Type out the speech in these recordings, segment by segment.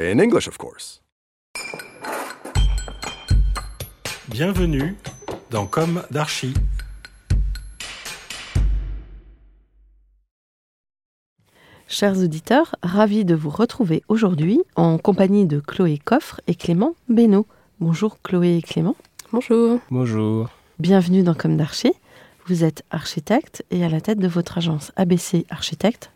In English, of course. Bienvenue dans Comme d'Archi. Chers auditeurs, ravi de vous retrouver aujourd'hui en compagnie de Chloé Coffre et Clément Benoît. Bonjour Chloé et Clément. Bonjour. Bonjour. Bienvenue dans Comme d'Archi. Vous êtes architecte et à la tête de votre agence ABC Architecte.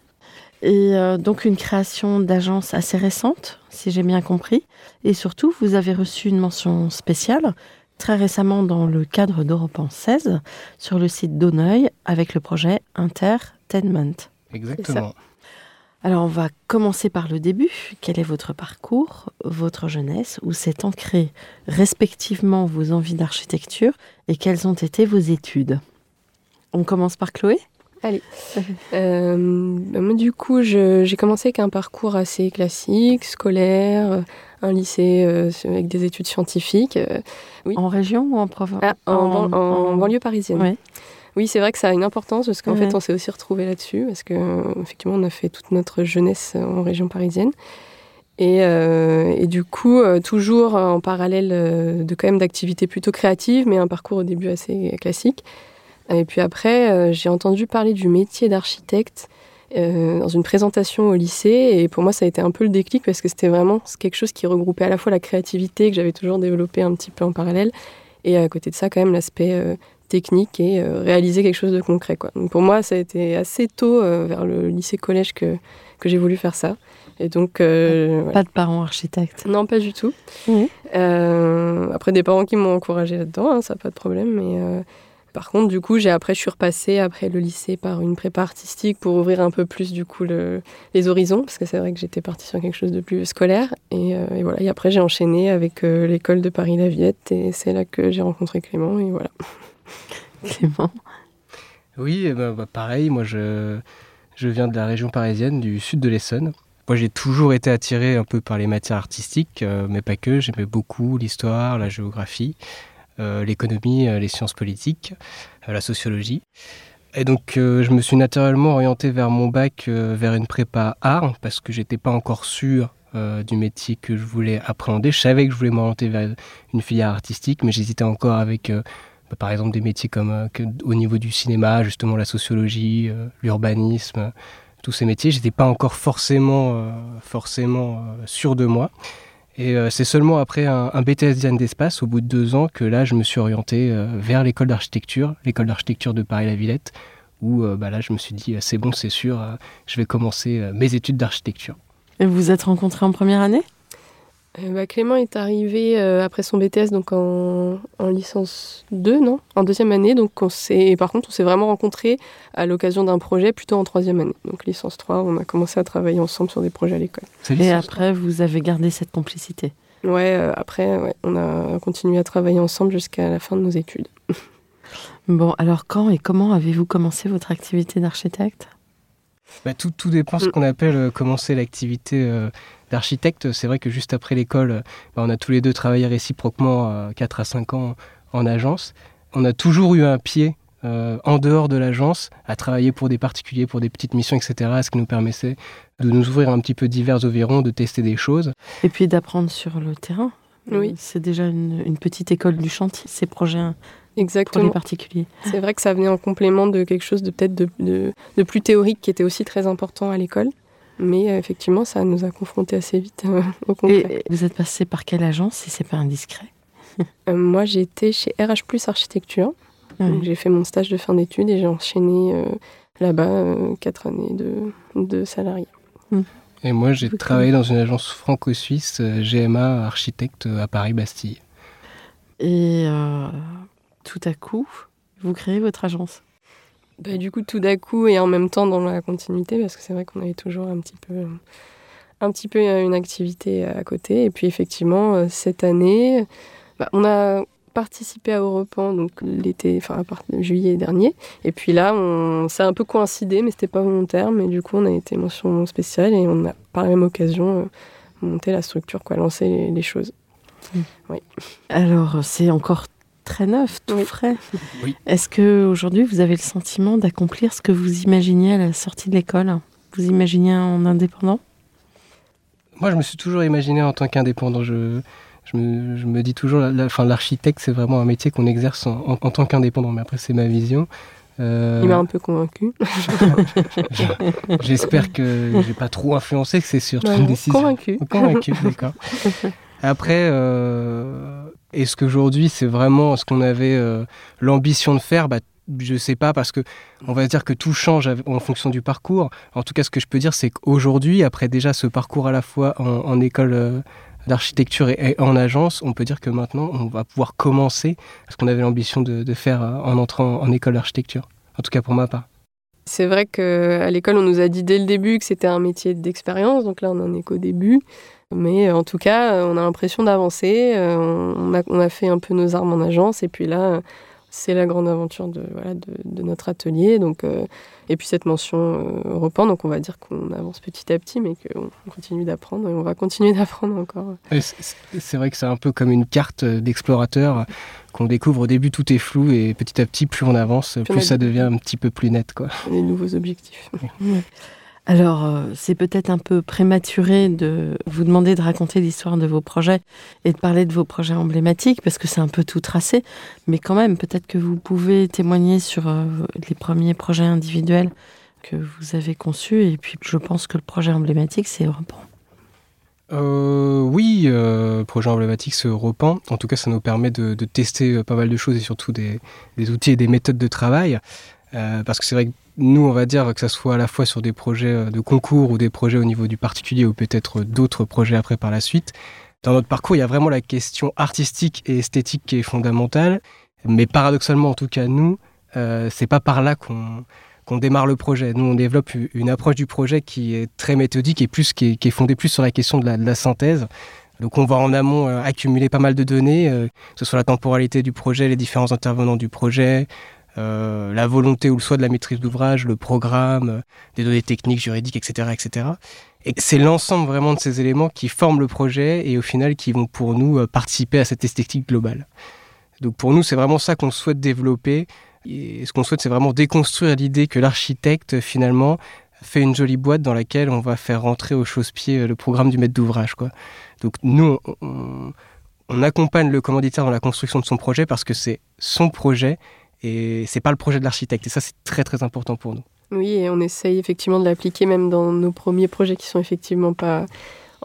Et euh, donc une création d'agence assez récente, si j'ai bien compris. Et surtout, vous avez reçu une mention spéciale très récemment dans le cadre d'Europan 16 sur le site d'Auneuil avec le projet Intertainment. Exactement. Alors on va commencer par le début. Quel est votre parcours, votre jeunesse, où s'est ancré respectivement vos envies d'architecture et quelles ont été vos études? On commence par Chloé? Allez. Euh, moi, du coup, j'ai commencé avec un parcours assez classique, scolaire, euh, un lycée euh, avec des études scientifiques. euh, Oui. En région ou en province ah, en, ban- en banlieue parisienne. Ouais. Oui, c'est vrai que ça a une importance parce qu'en Ouais. fait, on s'est aussi retrouvé là-dessus parce que effectivement, on a fait toute notre jeunesse en région parisienne. Et, euh, et du coup, euh, toujours en parallèle euh, de quand même d'activités plutôt créatives, mais un parcours au début assez classique. Et puis après, euh, j'ai entendu parler du métier d'architecte euh, dans une présentation au lycée. Et pour moi, ça a été un peu le déclic parce que c'était vraiment quelque chose qui regroupait à la fois la créativité que j'avais toujours développée un petit peu en parallèle, et à côté de ça, quand même, l'aspect euh, technique et euh, réaliser quelque chose de concret. Quoi. Donc pour moi, ça a été assez tôt, vers le lycée-collège, que, que j'ai voulu faire ça. Et donc, ouais. Pas de parents architectes. non, pas du tout. Après, des parents qui m'ont encouragé là-dedans, hein, ça pas de problème. Mais par contre, du coup, j'ai après, je suis repassée après le lycée par une prépa artistique pour ouvrir un peu plus du coup le, les horizons, parce que c'est vrai que j'étais partie sur quelque chose de plus scolaire. Et, euh, et voilà. Et après, j'ai enchaîné avec euh, l'école de Paris La Viette, et c'est là que j'ai rencontré Clément. Et voilà. Clément? Oui, eh ben, bah, pareil, moi je, je viens de la région parisienne, du sud de l'Essonne. Moi j'ai toujours été attiré un peu par les matières artistiques, euh, mais pas que. J'aimais beaucoup l'histoire, la géographie, l'économie, euh, les sciences politiques, euh, la sociologie. Et donc euh, je me suis naturellement orienté vers mon bac, euh, vers une prépa art, parce que j'étais pas encore sûr euh, du métier que je voulais appréhender. Je savais que je voulais m'orienter vers une filière artistique, mais j'hésitais encore avec euh, bah, par exemple des métiers comme euh, au niveau du cinéma, justement la sociologie, euh, l'urbanisme, euh, tous ces métiers. J'étais pas encore forcément, euh, forcément euh, sûr de moi. Et euh, c'est seulement après un, BTS d'espace, au bout de deux ans, que là je me suis orienté euh, vers l'école d'architecture, l'école d'architecture de Paris-la-Villette, où euh, bah, là je me suis dit c'est bon, c'est sûr, je vais commencer mes études d'architecture. Et vous vous êtes rencontrés en première année? Euh, bah, Clément est arrivé euh, après son BTS donc en, en licence 2, non? En deuxième année. Donc on s'est, par contre, on s'est vraiment rencontrés à l'occasion d'un projet plutôt en troisième année. Donc licence 3, on a commencé à travailler ensemble sur des projets à l'école. Et après, vous avez gardé cette complicité? Ouais, euh, après, ouais, on a continué à travailler ensemble jusqu'à la fin de nos études. Bon, alors quand et comment avez-vous commencé votre activité d'architecte? Bah, tout, tout dépend ce Mm. qu'on appelle euh, commencer l'activité euh, d'architecte. C'est vrai que juste après l'école, euh, bah, on a tous les deux travaillé réciproquement euh, 4 à 5 ans en agence. On a toujours eu un pied euh, en dehors de l'agence à travailler pour des particuliers, pour des petites missions, etc. Ce qui nous permettait de nous ouvrir un petit peu divers environs, de tester des choses. Et puis d'apprendre sur le terrain. Oui. C'est déjà une, une petite école du chantier, ces projets pour les Exactement. particuliers. C'est vrai que ça venait en complément de quelque chose de peut-être de, de- de plus théorique qui était aussi très important à l'école. Mais effectivement, ça nous a confrontés assez vite au concret. Et vous êtes passé par quelle agence, si c'est pas indiscret? Moi, j'ai été chez RH Plus Architecture. J'ai fait mon stage de fin d'études et j'ai enchaîné là-bas quatre années de, de salarié. Hmm. Et moi, j'ai travaillé dans une agence franco-suisse, GMA Architecte à Paris-Bastille. Et tout à coup, vous créez votre agence bah, Du coup, tout d'un coup et en même temps dans la continuité, parce que c'est vrai qu'on avait toujours un petit peu, un petit peu une activité à côté. Et puis effectivement, euh, cette année, bah, on a participé à Europan donc l'été, enfin à partir de juillet dernier. Et puis là, on, ça a un peu coïncidé, mais c'était pas volontaire. Mais du coup, on a été mention spéciale et on a par la même occasion euh, monté la structure, quoi, lancé les, choses. Mmh. Oui. Alors, c'est encore très neuf, tout frais. Est-ce que aujourd'hui vous avez le sentiment d'accomplir ce que vous imaginiez à la sortie de l'école? Vous imaginiez en indépendant? Moi, je me suis toujours imaginé en tant qu'indépendant. Je, je, me, dis toujours, l'architecte, c'est vraiment un métier qu'on exerce en, tant qu'indépendant. Mais après, c'est ma vision. Euh, Il m'a un peu convaincu. J'espère que j'ai pas trop influencé, que c'est surtout une décision. Convaincu. Convaincu, d'accord. Après, euh, est-ce qu'aujourd'hui c'est vraiment ce qu'on avait euh, l'ambition de faire? Bah, je sais pas parce que on va dire que tout change en fonction du parcours. En tout cas, ce que je peux dire, c'est qu'aujourd'hui, après déjà ce parcours à la fois en, école euh, d'architecture et, en agence, on peut dire que maintenant, on va pouvoir commencer ce qu'on avait l'ambition de, faire en entrant en école d'architecture. En tout cas pour ma part. C'est vrai qu'à l'école, on nous a dit dès le début que c'était un métier d'expérience, donc là, on n'en est qu'au début. Mais euh, en tout cas, euh, on a l'impression d'avancer. Euh, on a, on a, fait un peu nos armes en agence. Et puis là, c'est la grande aventure de, voilà, de, notre atelier. Donc, et puis cette mention reprend. Donc on va dire qu'on avance petit à petit, mais qu'on continue d'apprendre. Et on va continuer d'apprendre encore. C'est vrai que c'est un peu comme une carte d'explorateur qu'on découvre au début, tout est flou. Et petit à petit, plus on avance, plus, ça devient un petit peu plus net. Quoi. Des nouveaux objectifs. Alors, euh, c'est peut-être un peu prématuré de vous demander de raconter l'histoire de vos projets et de parler de vos projets emblématiques, parce que c'est un peu tout tracé, mais quand même, peut-être que vous pouvez témoigner sur euh, les premiers projets individuels que vous avez conçus, et puis je pense que le projet emblématique, c'est Europan. Euh, oui, euh, projet emblématique, c'est Europan. En tout cas, ça nous permet de, tester pas mal de choses et surtout des, outils et des méthodes de travail. Parce que c'est vrai que nous, on va dire que ça soit à la fois sur des projets euh, de concours ou des projets au niveau du particulier ou peut-être d'autres projets après par la suite. Dans notre parcours, il y a vraiment la question artistique et esthétique qui est fondamentale. Mais paradoxalement, en tout cas, nous, euh, c'est pas par là qu'on démarre le projet. Nous, on développe une approche du projet qui est très méthodique et plus qui est, fondée plus sur la question de la, synthèse. Donc, on va en amont euh, accumuler pas mal de données, que ce soit la temporalité du projet, les différents intervenants du projet, euh, la volonté ou le choix de la maîtrise d'ouvrage, le programme, euh, des données techniques, juridiques, etc. etc. Et c'est l'ensemble vraiment de ces éléments qui forment le projet et au final qui vont pour nous euh, participer à cette esthétique globale. Donc pour nous, c'est vraiment ça qu'on souhaite développer. Et ce qu'on souhaite, c'est vraiment déconstruire l'idée que l'architecte, finalement, fait une jolie boîte dans laquelle on va faire rentrer au chausse-pied le programme du maître d'ouvrage. Donc nous, on accompagne le commanditaire dans la construction de son projet parce que c'est son projet et c'est pas le projet de l'architecte. Et ça, c'est très très important pour nous. Oui, et on essaye effectivement de l'appliquer même dans nos premiers projets qui sont effectivement pas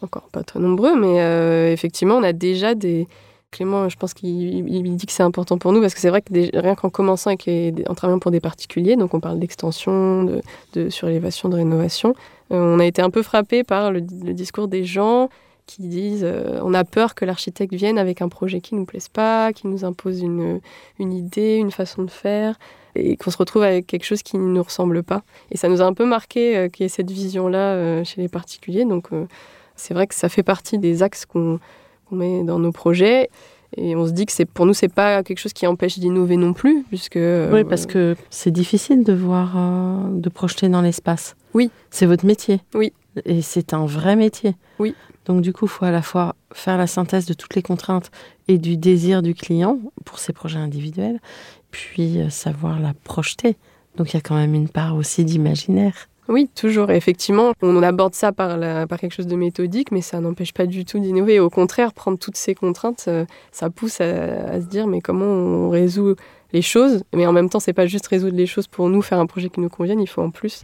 encore pas très nombreux, mais euh, effectivement, on a déjà des. Clément, je pense qu'il dit que c'est important pour nous parce que c'est vrai que rien qu'en commençant avec en travaillant pour des particuliers, donc on parle d'extension, de, surélévation, de rénovation, euh, on a été un peu frappé par le discours des gens qui disent euh, on a peur que l'architecte vienne avec un projet qui ne nous plaise pas, qui nous impose une, une idée, une façon de faire, et qu'on se retrouve avec quelque chose qui ne nous ressemble pas. Et ça nous a un peu marqué euh, qu'il y ait cette vision-là euh, chez les particuliers. Donc c'est vrai que ça fait partie des axes qu'on met dans nos projets. Et on se dit que c'est pour nous, c'est pas quelque chose qui empêche d'innover non plus, puisque. oui, parce que c'est difficile de voir, de projeter dans l'espace. Oui. C'est votre métier. Oui. Et c'est un vrai métier. Oui. Donc du coup, il faut à la fois faire la synthèse de toutes les contraintes et du désir du client pour ses projets individuels, puis euh, savoir la projeter. Donc il y a quand même une part aussi d'imaginaire. Oui, toujours. effectivement, on aborde ça par, par quelque chose de méthodique, mais ça n'empêche pas du tout d'innover. Au contraire, prendre toutes ces contraintes, euh, ça pousse à, se dire mais comment on résout les choses? Mais en même temps, c'est pas juste résoudre les choses pour nous, faire un projet qui nous convienne. Il faut en plus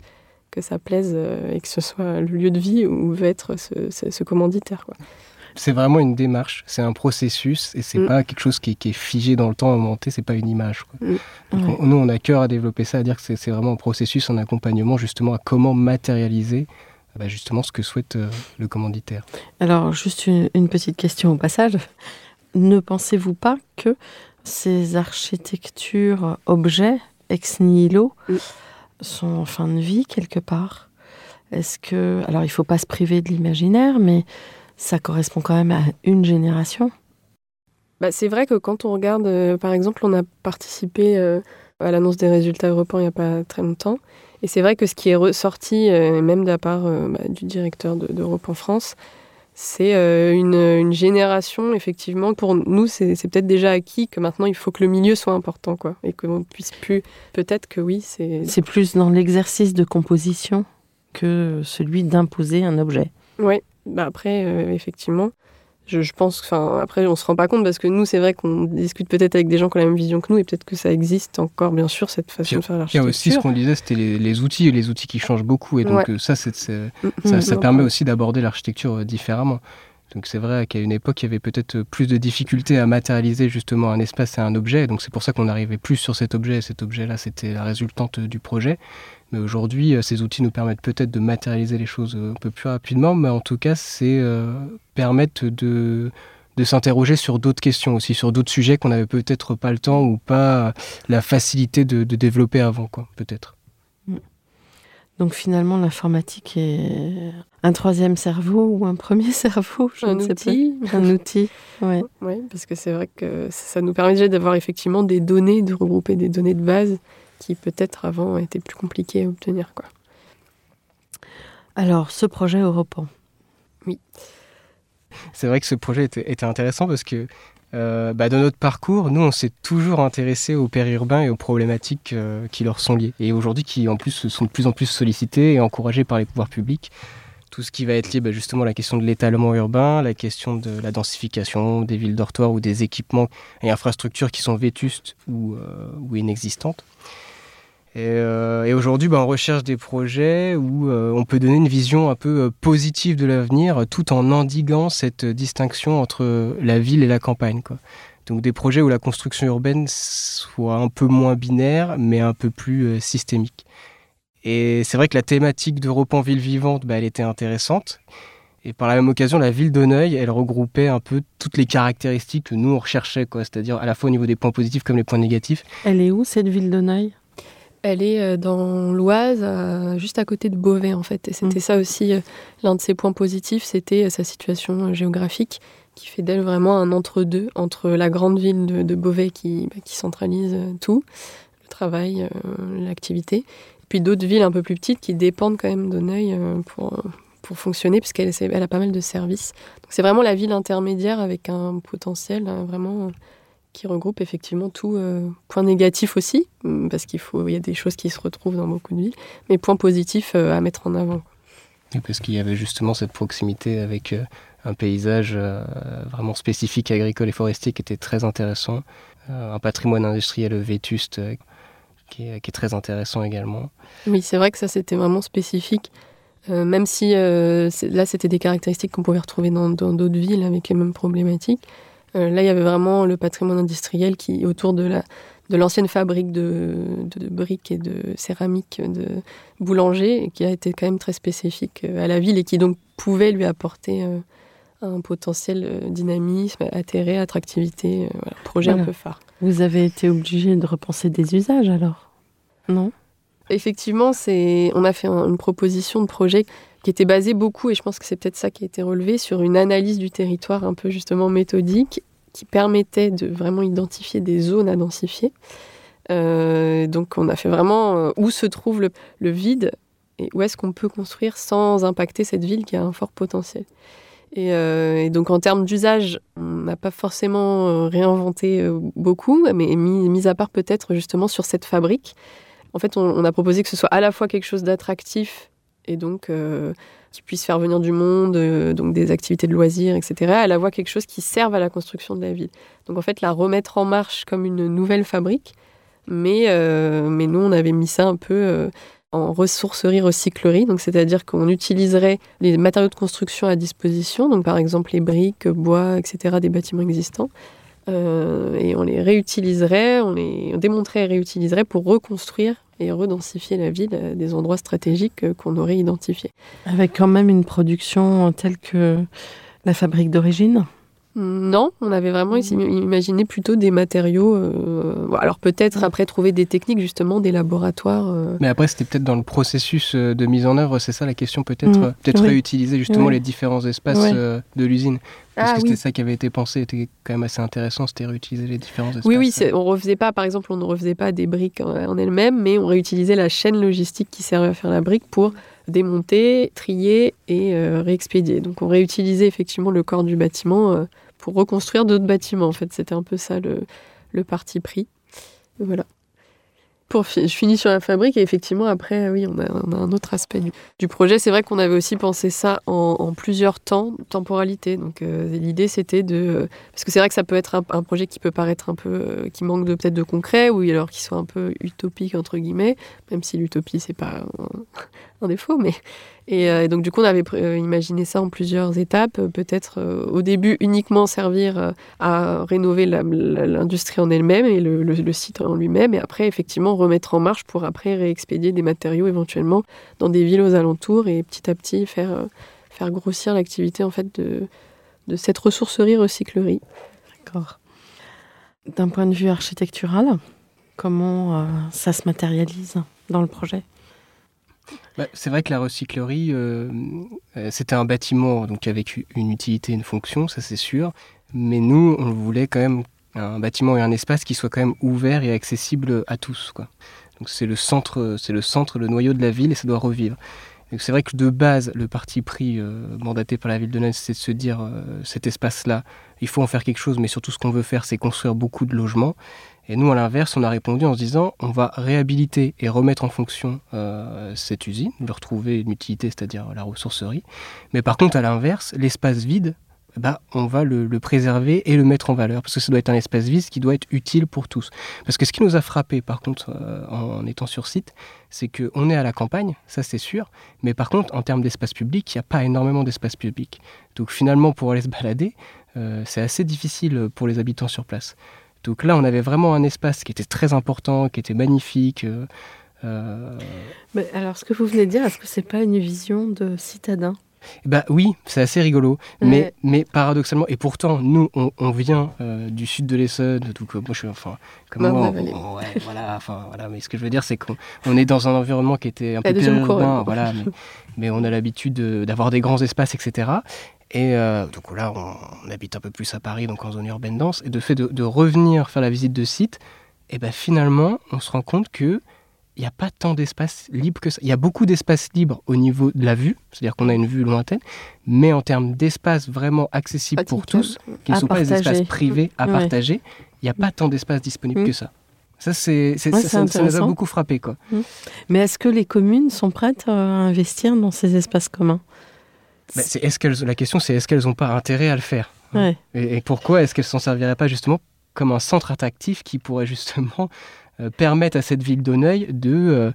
que ça plaise et que ce soit le lieu de vie où veut être ce, commanditaire. C'est vraiment une démarche, c'est un processus et c'est mm. pas quelque chose qui, est figé dans le temps à monter, c'est pas une image. Mm. nous, on a cœur à développer ça, à dire que c'est vraiment un processus, un accompagnement justement à comment matérialiser bah, justement ce que souhaite euh, le commanditaire. Alors, juste une, petite question au passage. Ne pensez-vous pas que ces architectures objets ex nihilo mm. sont en fin de vie quelque part? Est-ce que alors il faut pas se priver de l'imaginaire, mais ça correspond quand même à une génération. Bah, c'est vrai que quand on regarde, euh, par exemple, on a participé euh, à l'annonce des résultats européens il n'y a pas très longtemps. Et c'est vrai que ce qui est ressorti, euh, même de la part bah, du directeur d'Europe en France, c'est une, une, génération, effectivement. Pour nous, c'est peut-être déjà acquis que maintenant, il faut que le milieu soit important, quoi. Et qu'on puisse plus. Peut-être que oui, c'est. C'est plus dans l'exercice de composition que celui d'imposer un objet. Oui, bah après, euh, effectivement, je, pense, enfin, après, on se rend pas compte parce que nous, c'est vrai qu'on discute peut-être avec des gens qui ont la même vision que nous et peut-être que ça existe encore, bien sûr, cette façon de faire l'architecture. Il y a aussi ce qu'on disait, c'était les, outils et les outils qui changent beaucoup et donc euh, ça, c'est, ça, ça, permet aussi d'aborder l'architecture euh, différemment. Donc c'est vrai qu'à une époque, il y avait peut-être plus de difficultés à matérialiser justement un espace et un objet. Donc c'est pour ça qu'on arrivait plus sur cet objet. Et cet objet-là, c'était la résultante du projet. Mais aujourd'hui, euh, ces outils nous permettent peut-être de matérialiser les choses euh, un peu plus rapidement, mais en tout cas, c'est euh, permettre de, de s'interroger sur d'autres questions aussi, sur d'autres sujets qu'on n'avait peut-être pas le temps ou pas la facilité de, développer avant, quoi, peut-être. Donc finalement, l'informatique est un troisième cerveau ou un premier cerveau, je un outil. Un outil, ouais. Oui, parce que c'est vrai que ça nous permet déjà d'avoir effectivement des données, de regrouper des données de base qui peut-être avant était plus compliqué à obtenir. Quoi. Alors, ce projet européen. Oui. C'est vrai que ce projet était, intéressant parce que euh, bah, dans notre parcours, nous, on s'est toujours intéressé aux périurbains et aux problématiques euh, qui leur sont liées. Et aujourd'hui, qui en plus sont de plus en plus sollicités et encouragés par les pouvoirs publics. Tout ce qui va être lié bah, justement à la question de l'étalement urbain, la question de la densification des villes dortoirs ou des équipements et infrastructures qui sont vétustes ou, euh, ou inexistantes. Euh, et, aujourd'hui, bah, on recherche des projets où euh, on peut donner une vision un peu euh, positive de l'avenir, tout en endiguant cette distinction entre la ville et la campagne. Donc des projets où la construction urbaine soit un peu moins binaire, mais un peu plus systémique. Et c'est vrai que la thématique d'Europe en ville vivante, bah, elle était intéressante. Et par la même occasion, la ville d'Auneuil, elle regroupait un peu toutes les caractéristiques que nous on recherchait. C'est-à-dire à la fois au niveau des points positifs comme les points négatifs. Elle est où cette ville d'Auneuil? Elle est euh, dans l'Oise, juste à côté de Beauvais en fait. Et c'était mm. ça aussi euh, l'un de ses points positifs, c'était euh, sa situation géographique qui fait d'elle vraiment un entre-deux entre la grande ville de, Beauvais qui, bah, qui, centralise tout, le travail, l'activité, et puis d'autres villes un peu plus petites qui dépendent quand même d'Auneuil pour, pour fonctionner, puisqu'elle elle a pas mal de services. Donc c'est vraiment la ville intermédiaire avec un potentiel vraiment qui regroupe effectivement tout euh, point négatif aussi, mm, parce qu'il faut, il y a des choses qui se retrouvent dans beaucoup de villes, mais point positif euh, à mettre en avant. parce qu'il y avait justement cette proximité avec euh, un paysage vraiment spécifique agricole et forestier qui était très intéressant, un patrimoine industriel vétuste qui est, qui, est, très intéressant également. Oui, c'est vrai que ça c'était vraiment spécifique. même si là c'était des caractéristiques qu'on pouvait retrouver dans d'autres villes avec les mêmes problématiques, euh, là, il y avait vraiment le patrimoine industriel qui, autour de la de l'ancienne fabrique de, de, briques et de céramique de boulanger, qui a été quand même très spécifique euh, à la ville et qui donc pouvait lui apporter euh, un potentiel dynamisme, intérêt, attractivité, projet un peu phare. Vous avez été obligé de repenser des usages alors? Non. Effectivement, c'est on a fait une proposition de projet qui était basée beaucoup, et je pense que c'est peut-être ça qui a été relevé, sur une analyse du territoire un peu justement méthodique qui permettait de vraiment identifier des zones à densifier. Euh, donc on a fait vraiment euh, où se trouve le, vide et où est-ce qu'on peut construire sans impacter cette ville qui a un fort potentiel. Et, euh, donc en termes d'usage, on n'a pas forcément réinventé beaucoup, mais mis, à part peut-être justement sur cette fabrique. En fait, on, a proposé que ce soit à la fois quelque chose d'attractif et donc qui puisse faire venir du monde, euh, donc des activités de loisirs, etc. Elle a quelque chose qui serve à la construction de la ville. Donc en fait, la remettre en marche comme une nouvelle fabrique. Mais, euh, mais nous, on avait mis ça un peu euh, en ressourcerie-recyclerie, donc c'est-à-dire qu'on utiliserait les matériaux de construction à disposition, donc par exemple les briques, bois, etc., des bâtiments existants, euh, et on les réutiliserait, on les démontrerait et réutiliserait pour reconstruire et redensifier la ville à des endroits stratégiques euh, qu'on aurait identifiés. Avec quand même une production telle que la fabrique d'origine non, on avait vraiment imaginé plutôt des matériaux. Euh, alors peut-être après trouver des techniques justement, des laboratoires. Euh. Mais après c'était peut-être dans le processus euh, de mise en œuvre, c'est ça la question peut-être. Mm. Peut-être réutiliser justement les différents espaces de l'usine. Parce ah que c'était ça qui avait été pensé, était quand même assez intéressant, c'était réutiliser les différents espaces. Oui, oui, on refaisait pas, par exemple, on ne refaisait pas des briques en elles-mêmes, mais on réutilisait la chaîne logistique qui servait à faire la brique pour démonter, trier et réexpédier. Donc on réutilisait effectivement le corps du bâtiment pour reconstruire d'autres bâtiments. En fait, c'était un peu ça le, le parti pris. Voilà. Pour, je finis sur la fabrique et effectivement après oui on a, un autre aspect du, projet. C'est vrai qu'on avait aussi pensé ça en, plusieurs temps, temporalité. Donc euh, l'idée c'était de parce que c'est vrai que ça peut être un, projet qui peut paraître un peu euh, qui manque de peut-être de concret ou alors qui soit un peu utopique entre guillemets, même si l'utopie c'est pas un défaut, mais euh, et, donc, du coup, on avait euh, imaginé ça en plusieurs étapes. Euh, peut-être au début uniquement servir à rénover l'industrie en elle-même et le, site en lui-même. Et après, effectivement, remettre en marche pour après réexpédier des matériaux éventuellement dans des villes aux alentours et petit à petit faire, faire grossir l'activité en fait de, de cette ressourcerie-recyclerie. D'accord. D'un point de vue architectural, comment ça se matérialise dans le projet? Bah, c'est vrai que la recyclerie, euh, euh, c'était un bâtiment donc avec une utilité, une fonction, ça c'est sûr. Mais nous, on voulait quand même un bâtiment et un espace qui soit quand même ouvert et accessible à tous. Donc c'est le centre, c'est le centre, le noyau de la ville et ça doit revivre. C'est vrai que de base, le parti pris euh, mandaté par la ville de Nantes, c'est de se dire cet espace-là, il faut en faire quelque chose, mais surtout ce qu'on veut faire, c'est construire beaucoup de logements. Et nous, à l'inverse, on a répondu en se disant on va réhabiliter et remettre en fonction euh, cette usine, lui retrouver une utilité, c'est-à-dire la ressourcerie. Mais par contre, à l'inverse, l'espace vide, bah, on va le, préserver et le mettre en valeur, parce que ça doit être un espace vide qui doit être utile pour tous. Parce que ce qui nous a frappé, par contre, euh, en étant sur site, c'est qu'on est à la campagne, ça c'est sûr, mais par contre, en termes d'espace public, il n'y a pas énormément d'espace public. Donc finalement, pour aller se balader, euh, c'est assez difficile pour les habitants sur place. Donc là, on avait vraiment un espace qui était très important, qui était magnifique. Euh, euh. Mais alors, ce que vous venez de dire, est-ce que c'est pas une vision de citadin? Bah oui, c'est assez rigolo, mais, mais paradoxalement, et pourtant, nous, on, vient euh, du sud de l'Essonne, donc moi je suis, enfin, comme moi, ouais, voilà, enfin, voilà, mais ce que je veux dire, c'est qu'on est dans un environnement qui était un peu périurbain, voilà, mais, mais, on a l'habitude d'avoir des grands espaces, etc. Et euh, donc là, on, habite un peu plus à Paris, donc en zone urbaine dense. Et de fait de, revenir faire la visite de site, et ben finalement, on se rend compte que il n'y a pas tant d'espace libre que ça. Il y a beaucoup d'espace libre au niveau de la vue, c'est-à-dire qu'on a une vue lointaine, mais en termes d'espace vraiment accessible pour tous, qui ne sont pas des espaces privés à partager, il n'y a pas tant d'espace disponible mm. que ça. Ça, c'est, ça, nous a beaucoup frappé. Quoi. Mm. Mais est-ce que les communes sont prêtes à investir dans ces espaces communs? C'est, est-ce qu'elles, la question, c'est est-ce qu'elles n'ont pas intérêt à le faire? Et, pourquoi est-ce qu'elles s'en serviraient pas justement comme un centre attractif qui pourrait justement euh, permettre à cette ville d'Auneuil de, euh,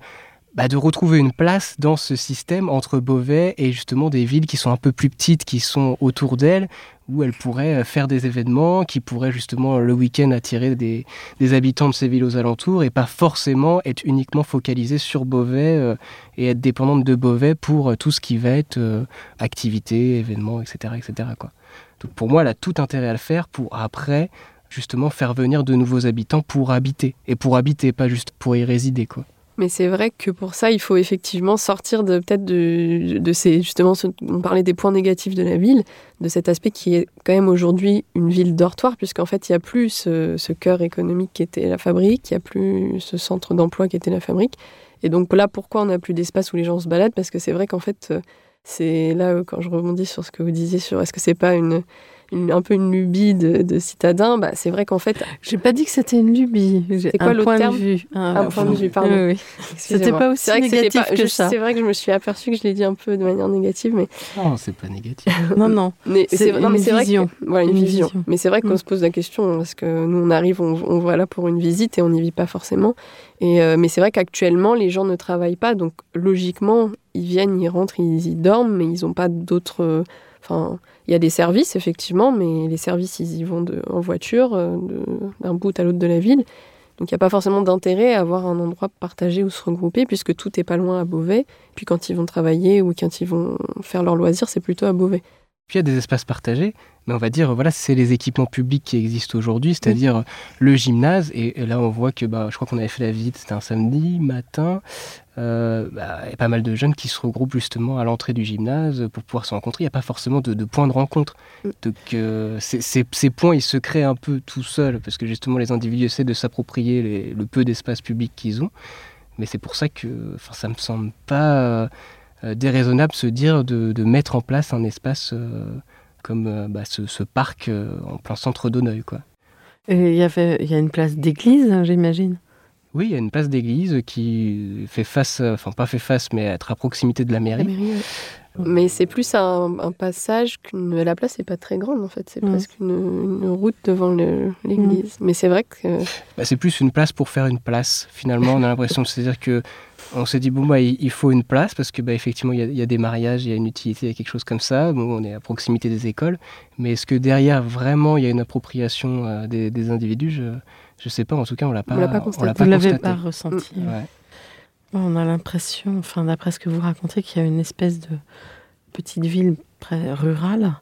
bah, de retrouver une place dans ce système entre Beauvais et justement des villes qui sont un peu plus petites, qui sont autour d'elle, où elle pourrait euh, faire des événements, qui pourraient justement le week-end attirer des, des, habitants de ces villes aux alentours et pas forcément être uniquement focalisée sur Beauvais euh, et être dépendante de Beauvais pour euh, tout ce qui va être activités, événements, etc. etc. Quoi. Donc pour moi, elle a tout intérêt à le faire pour après justement faire venir de nouveaux habitants pour habiter. Et pour habiter, pas juste pour y résider. quoi. Mais c'est vrai que pour ça, il faut effectivement sortir de peut-être de, de, ces justement, on parlait des points négatifs de la ville, de cet aspect qui est quand même aujourd'hui une ville dortoir, puisqu'en fait, il n'y a plus ce, cœur économique qui était la fabrique, il n'y a plus ce centre d'emploi qui était la fabrique. Et donc là, pourquoi on n'a plus d'espace où les gens se baladent? Parce que c'est vrai qu'en fait, c'est là quand je rebondis sur ce que vous disiez sur est-ce que c'est pas une un peu une lubie de, citadin, bah, c'est vrai qu'en fait. J'ai pas dit que c'était une lubie. C'est quoi l'autre terme de vue. Un, point de vue, pardon. Oui, C'était pas aussi négatif que, ça. C'est vrai que je me suis aperçue que je l'ai dit un peu de manière négative, mais. Non, c'est pas négatif. non, non. c'est une, vision. voilà, une, vision. Mais c'est vrai qu'on mm. se pose la question parce que nous, on arrive, on, on voit là pour une visite et on n'y vit pas forcément. Et euh, mais c'est vrai qu'actuellement, les gens ne travaillent pas, donc logiquement, ils viennent, ils rentrent, ils y dorment, mais ils n'ont pas d'autres. Enfin, il y a des services, effectivement, mais les services, ils y vont en voiture, euh, d'un bout à l'autre de la ville. Donc il n'y a pas forcément d'intérêt à avoir un endroit partagé ou se regrouper, puisque tout n'est pas loin à Beauvais. Puis quand ils vont travailler ou quand ils vont faire leur loisir, c'est plutôt à Beauvais. Puis il y a des espaces partagés, mais on va dire, voilà, c'est les équipements publics qui existent aujourd'hui, c'est-à-dire le gymnase. Et, là, on voit que, bah, je crois qu'on avait fait la visite, c'était un samedi matin. Euh, bah, il y a pas mal de jeunes qui se regroupent justement à l'entrée du gymnase pour pouvoir se rencontrer. Il n'y a pas forcément de, de points de rencontre. Mm. Donc euh, ces, points, ils se créent un peu tout seuls, parce que justement, les individus essaient de s'approprier le peu d'espace public qu'ils ont. Mais c'est pour ça que ça me semble pas euh, déraisonnable se dire de, mettre en place un espace euh, comme euh, bah, ce, parc en plein centre d'Auneuil. Il y, avait, il y a une place d'église, hein, j'imagine? Oui, il y a une place d'église qui fait face, enfin pas fait face, mais être à proximité de la mairie. Mais c'est plus un, passage qu'une. La place n'est pas très grande en fait, c'est presque une, route devant l'église. Mais c'est vrai que. Bah, c'est plus une place pour faire une place. Finalement, on a l'impression, c'est-à-dire que on s'est dit bon bah il faut une place parce que bah effectivement il y, a, des mariages, il y a une utilité, il y a quelque chose comme ça. Bon, on est à proximité des écoles, mais est-ce que derrière vraiment il y a une appropriation euh, des, individus? Je je sais pas. En tout cas, on l'a pas. On l'a pas constaté. Vous l'avez pas ressenti. On a l'impression, enfin d'après ce que vous racontez, qu'il y a une espèce de petite ville rurale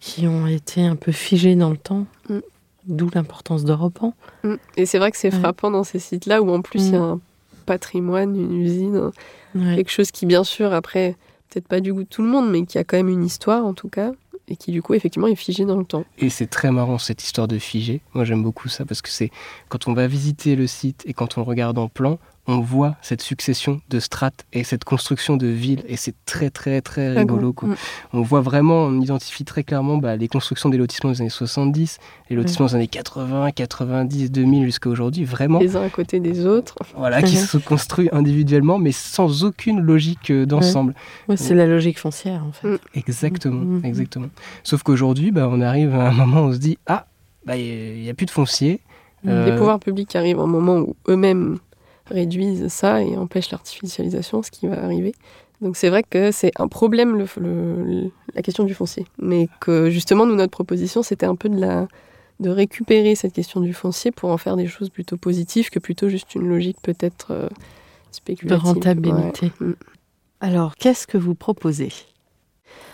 qui ont été un peu figées dans le temps. Mm. D'où l'importance d'Europe. Mm. Et c'est vrai que c'est frappant dans ces sites-là où en plus il y a mm. un patrimoine, une usine, quelque chose qui, bien sûr, après, peut-être pas du goût de tout le monde, mais qui a quand même une histoire en tout cas, et qui du coup, effectivement, est figé dans le temps. Et c'est très marrant cette histoire de figé. Moi, j'aime beaucoup ça parce que c'est quand on va visiter le site et quand on regarde en plan, on voit cette succession de strates et cette construction de villes et c'est très très très rigolo. Mm. On voit vraiment, on identifie très clairement bah, les constructions des lotissements des années 70, les lotissements des années 80, 90, 2000 jusqu'à aujourd'hui, vraiment. Les uns à côté des autres. Voilà, qui se construisent individuellement mais sans aucune logique euh, d'ensemble. c'est la logique foncière en fait. Mm. Exactement, mm. exactement. Sauf qu'aujourd'hui, bah, on arrive à un moment où on se dit, ah, bah, il n'y a, plus de foncier. Les euh, pouvoirs publics arrivent à un moment où eux-mêmes réduisent ça et empêchent l'artificialisation, ce qui va arriver. Donc c'est vrai que c'est un problème le, la question du foncier, mais que justement nous notre proposition c'était un peu de la de récupérer cette question du foncier pour en faire des choses plutôt positives que plutôt juste une logique peut-être euh, spéculative. De rentabilité. Mm. Alors qu'est-ce que vous proposez?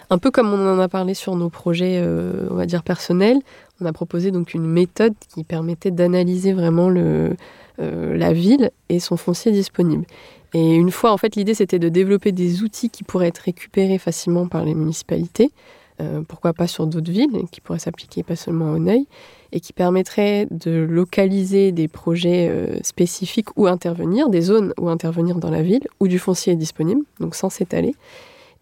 Un peu comme on en a parlé sur nos projets, euh, on va dire personnels, on a proposé donc une méthode qui permettait d'analyser vraiment le, euh, la ville et son foncier disponible. Et une fois, en fait, l'idée c'était de développer des outils qui pourraient être récupérés facilement par les municipalités, euh, pourquoi pas sur d'autres villes, qui pourraient s'appliquer pas seulement à Honneuil, et qui permettraient de localiser des projets euh, spécifiques où intervenir, des zones où intervenir dans la ville, où du foncier est disponible, donc sans s'étaler.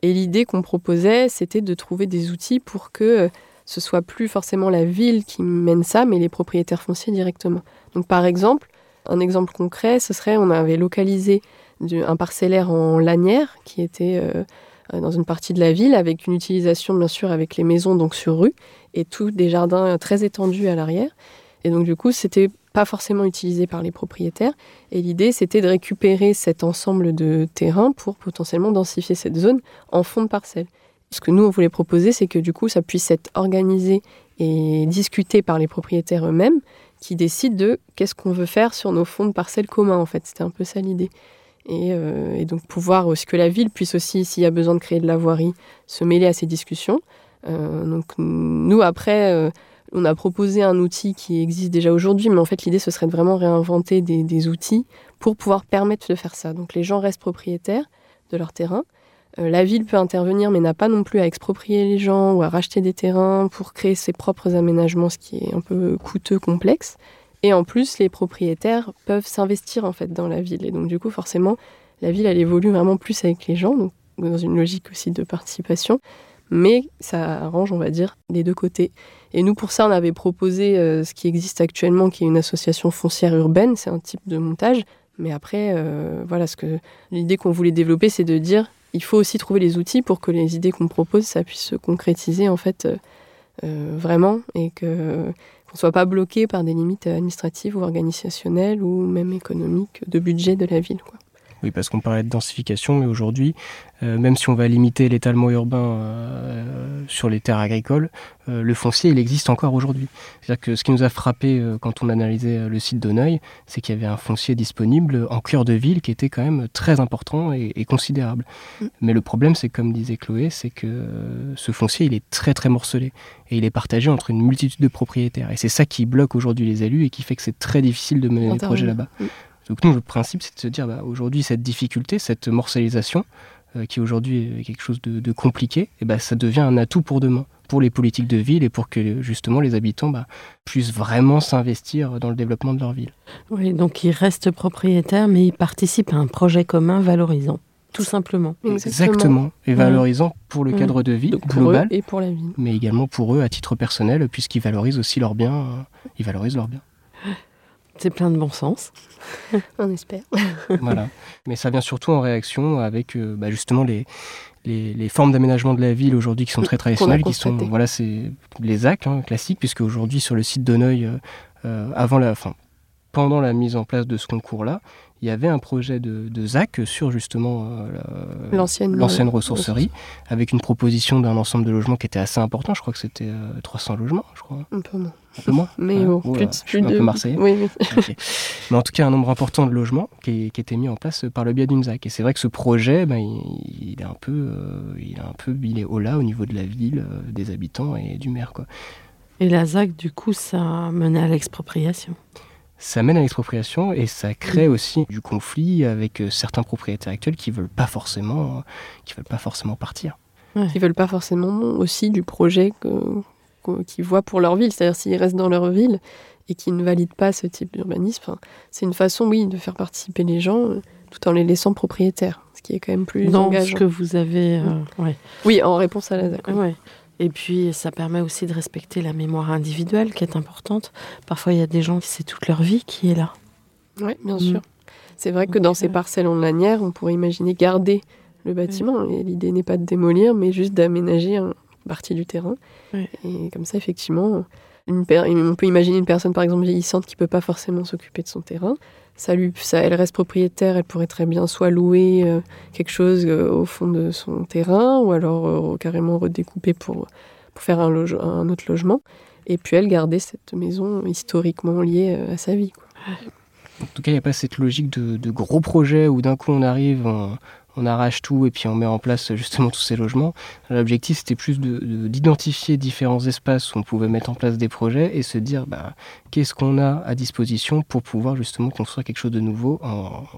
Et l'idée qu'on proposait, c'était de trouver des outils pour que ce soit plus forcément la ville qui mène ça, mais les propriétaires fonciers directement. Donc par exemple, un exemple concret, ce serait, on avait localisé un parcellaire en lanière qui était euh, dans une partie de la ville avec une utilisation bien sûr avec les maisons donc sur rue et tout des jardins très étendus à l'arrière. Et donc du coup, c'était pas forcément utilisé par les propriétaires. Et l'idée, c'était de récupérer cet ensemble de terrain pour potentiellement densifier cette zone en fond de parcelle. Ce que nous, on voulait proposer, c'est que du coup, ça puisse être organisé et discuté par les propriétaires eux-mêmes, qui décide de qu'est-ce qu'on veut faire sur nos fonds de parcelles communs, en fait. C'était un peu ça l'idée. Et, euh, donc pouvoir aussi que la ville puisse aussi, s'il y a besoin de créer de la voirie, se mêler à ces discussions. Euh, donc nous, après, euh, on a proposé un outil qui existe déjà aujourd'hui, mais en fait l'idée, ce serait de vraiment réinventer des, des, outils pour pouvoir permettre de faire ça. Donc les gens restent propriétaires de leur terrain, la ville peut intervenir, mais n'a pas non plus à exproprier les gens ou à racheter des terrains pour créer ses propres aménagements, ce qui est un peu coûteux, complexe. Et en plus, les propriétaires peuvent s'investir en fait dans la ville. Et donc du coup, forcément, la ville, elle évolue vraiment plus avec les gens, donc dans une logique aussi de participation. mais ça arrange, on va dire, les deux côtés. Et nous, pour ça, on avait proposé euh, ce qui existe actuellement, qui est une association foncière urbaine. C'est un type de montage. Mais après, euh, voilà, ce que l'idée qu'on voulait développer, c'est de dire, il faut aussi trouver les outils pour que les idées qu'on propose, ça puisse se concrétiser en fait euh, vraiment et que qu'on soit pas bloqué par des limites administratives ou organisationnelles ou même économiques de budget de la ville. Oui, parce qu'on parlait de densification, mais aujourd'hui, euh, même si on va limiter l'étalement urbain euh, sur les terres agricoles, euh, le foncier, il existe encore aujourd'hui. C'est-à-dire que ce qui nous a frappé quand on analysait le site d'Auneuil, c'est qu'il y avait un foncier disponible en cœur de ville qui était quand même très important et, et considérable. Mm. Mais le problème, c'est comme disait Chloé, c'est que ce foncier, il est très très morcelé et il est partagé entre une multitude de propriétaires. Et c'est ça qui bloque aujourd'hui les élus et qui fait que c'est très difficile de mener des projets là-bas. Mm. Donc nous, le principe, c'est de se dire, bah, aujourd'hui, cette difficulté, cette morcellisation, euh, qui aujourd'hui est quelque chose de, compliqué, et eh bah, ça devient un atout pour demain, pour les politiques de ville et pour que justement les habitants bah, puissent vraiment s'investir dans le développement de leur ville. Oui, donc ils restent propriétaires, mais ils participent à un projet commun valorisant. Tout simplement. Exactement. Et valorisant pour le cadre de vie global. et pour la ville. Mais également pour eux à titre personnel, puisqu'ils valorisent aussi leurs biens. Euh, ils valorisent leurs biens. C'est plein de bon sens. On espère. voilà. Mais ça vient surtout en réaction avec euh, bah, justement les, les, formes d'aménagement de la ville aujourd'hui qui sont très traditionnelles, qui sont voilà, c'est les ZAC hein, classiques, puisque aujourd'hui sur le site d'Honneuil, euh, euh, avant la, fin, pendant la mise en place de ce concours-là, il y avait un projet de, ZAC sur justement euh, l'ancienne ressourcerie, avec une proposition d'un ensemble de logements qui était assez important. Je crois que c'était 300 logements, je crois. Un peu moins. Un peu moins Mais bon, plus, un peu marseillais. Oui, oui. Mais en tout cas, un nombre important de logements qui, qui était mis en place par le biais d'une ZAC. Et c'est vrai que ce projet, ben, il, est un peu, euh, il est un peu, il est haut là au niveau de la ville, euh, des habitants et du maire, quoi. Et la ZAC, du coup, ça menait à l'expropriation ça mène à l'expropriation et ça crée aussi du conflit avec euh, certains propriétaires actuels qui veulent pas forcément, qui veulent pas forcément partir. Ouais. Qui veulent pas forcément aussi du projet qu'ils voient pour leur ville. C'est-à-dire s'ils restent dans leur ville et qu'ils ne valident pas ce type d'urbanisme, c'est une façon, oui, de faire participer les gens euh, tout en les laissant propriétaires, ce qui est quand même plus dans ce que vous avez. Euh, oui, en réponse à la ZAC. Et puis, ça permet aussi de respecter la mémoire individuelle qui est importante. Parfois, il y a des gens qui c'est toute leur vie qui est là. Oui, bien mm. sûr. C'est vrai que dans ces parcelles en lanière, on pourrait imaginer garder le bâtiment. Et l'idée n'est pas de démolir, mais juste d'aménager une partie du terrain. Et comme ça, effectivement, on peut imaginer une personne, par exemple, vieillissante qui ne peut pas forcément s'occuper de son terrain ça lui, ça, elle reste propriétaire, elle pourrait très bien soit louer euh, quelque chose euh, au fond de son terrain, ou alors euh, carrément redécouper pour, pour faire un, un, autre logement, et puis elle garder cette maison historiquement liée à sa vie. Quoi. En tout cas, il n'y a pas cette logique de, de gros projet où d'un coup on arrive, on arrache tout et puis on met en place justement tous ces logements. L'objectif c'était plus d'identifier de, différents espaces où on pouvait mettre en place des projets et se dire bah, qu'est-ce qu'on a à disposition pour pouvoir justement construire quelque chose de nouveau